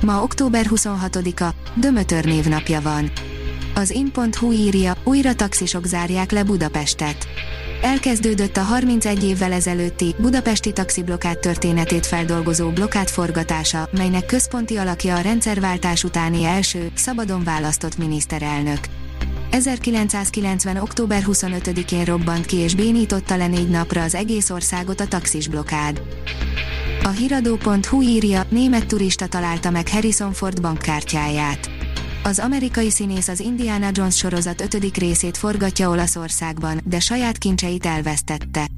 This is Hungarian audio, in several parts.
Ma október 26-a, Dömötör névnapja van. Az in.hu írja, újra taxisok zárják le Budapestet. Elkezdődött a 31 évvel ezelőtti budapesti taxiblokát történetét feldolgozó blokát forgatása, melynek központi alakja a rendszerváltás utáni első, szabadon választott miniszterelnök. 1990. október 25-én robbant ki és bénította le négy napra az egész országot a taxis blokád. A hiradó.hu írja, német turista találta meg Harrison Ford bankkártyáját. Az amerikai színész az Indiana Jones sorozat ötödik részét forgatja Olaszországban, de saját kincseit elvesztette.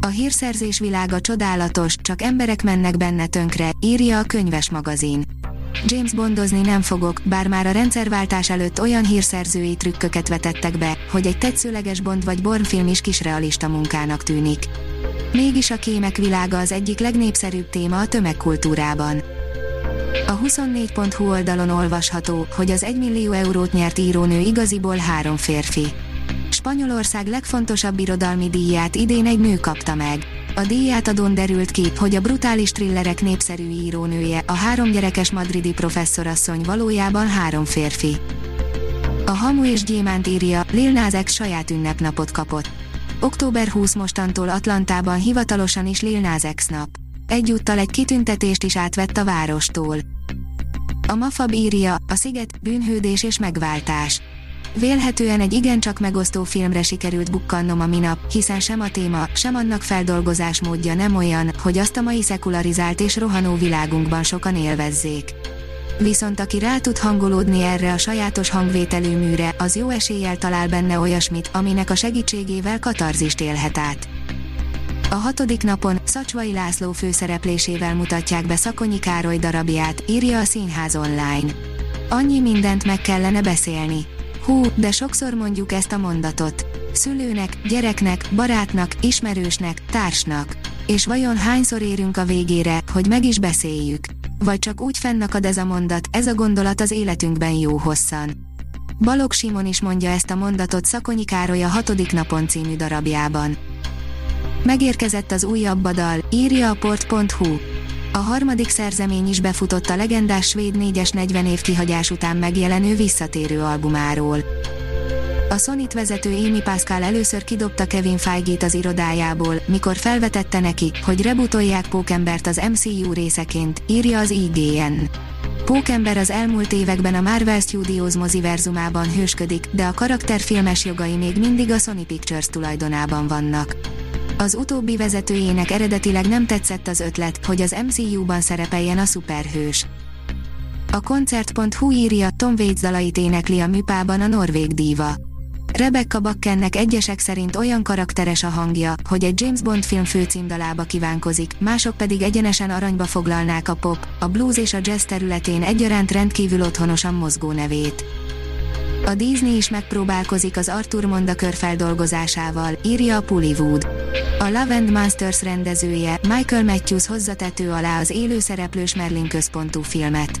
A hírszerzés világa csodálatos, csak emberek mennek benne tönkre, írja a könyves magazin. James Bondozni nem fogok, bár már a rendszerváltás előtt olyan hírszerzői trükköket vetettek be, hogy egy tetszőleges Bond vagy Born film is kisrealista munkának tűnik. Mégis a kémek világa az egyik legnépszerűbb téma a tömegkultúrában. A 24.hu oldalon olvasható, hogy az 1 millió eurót nyert írónő igaziból három férfi. Spanyolország legfontosabb irodalmi díját idén egy nő kapta meg. A díjátadón derült ki, hogy a brutális thrillerek népszerű írónője, a három gyerekes madridi professzorasszony valójában három férfi. A Hamu és Gyémánt írja, Lil Nas X saját ünnepnapot kapott. Október 20 mostantól Atlantában hivatalosan is Lil Nas X nap. Egyúttal egy kitüntetést is átvett a várostól. A Mafab írja, a Sziget, bűnhődés és megváltás. Vélhetően egy igencsak megosztó filmre sikerült bukkannom a minap, hiszen sem a téma, sem annak feldolgozás módja nem olyan, hogy azt a mai szekularizált és rohanó világunkban sokan élvezzék. Viszont aki rá tud hangolódni erre a sajátos hangvételű műre, az jó eséllyel talál benne olyasmit, aminek a segítségével katarzist élhet át. A hatodik napon Szacsvai László főszereplésével mutatják be Szakonyi Károly darabját, írja a Színház online. Annyi mindent meg kellene beszélni. Hú, de sokszor mondjuk ezt a mondatot. Szülőnek, gyereknek, barátnak, ismerősnek, társnak. És vajon hányszor érünk a végére, hogy meg is beszéljük? Vagy csak úgy fennakad ez a mondat, ez a gondolat az életünkben jó hosszan. Balog Simon is mondja ezt a mondatot Szakonyi Károly a hatodik napon című darabjában. Megérkezett az újabb dal, írja a port.hu. A harmadik szerzemény is befutott a legendás svéd 4-es 40 év kihagyás után megjelenő visszatérő albumáról. A sony vezető Amy Pascal először kidobta Kevin feige az irodájából, mikor felvetette neki, hogy rebutolják Pókembert az MCU részeként, írja az IGN. Pókember az elmúlt években a Marvel Studios moziverzumában hősködik, de a karakter filmes jogai még mindig a Sony Pictures tulajdonában vannak. Az utóbbi vezetőjének eredetileg nem tetszett az ötlet, hogy az MCU-ban szerepeljen a szuperhős. A koncert.hu írja, Tom Waits dalait énekli a műpában a norvég díva. Rebecca Bakkennek egyesek szerint olyan karakteres a hangja, hogy egy James Bond film főcímdalába kívánkozik, mások pedig egyenesen aranyba foglalnák a pop, a blues és a jazz területén egyaránt rendkívül otthonosan mozgó nevét. A Disney is megpróbálkozik az Arthur Mondakör feldolgozásával, írja a Pullywood. A Love and Masters rendezője, Michael Matthews hozzatető alá az élőszereplős Merlin központú filmet.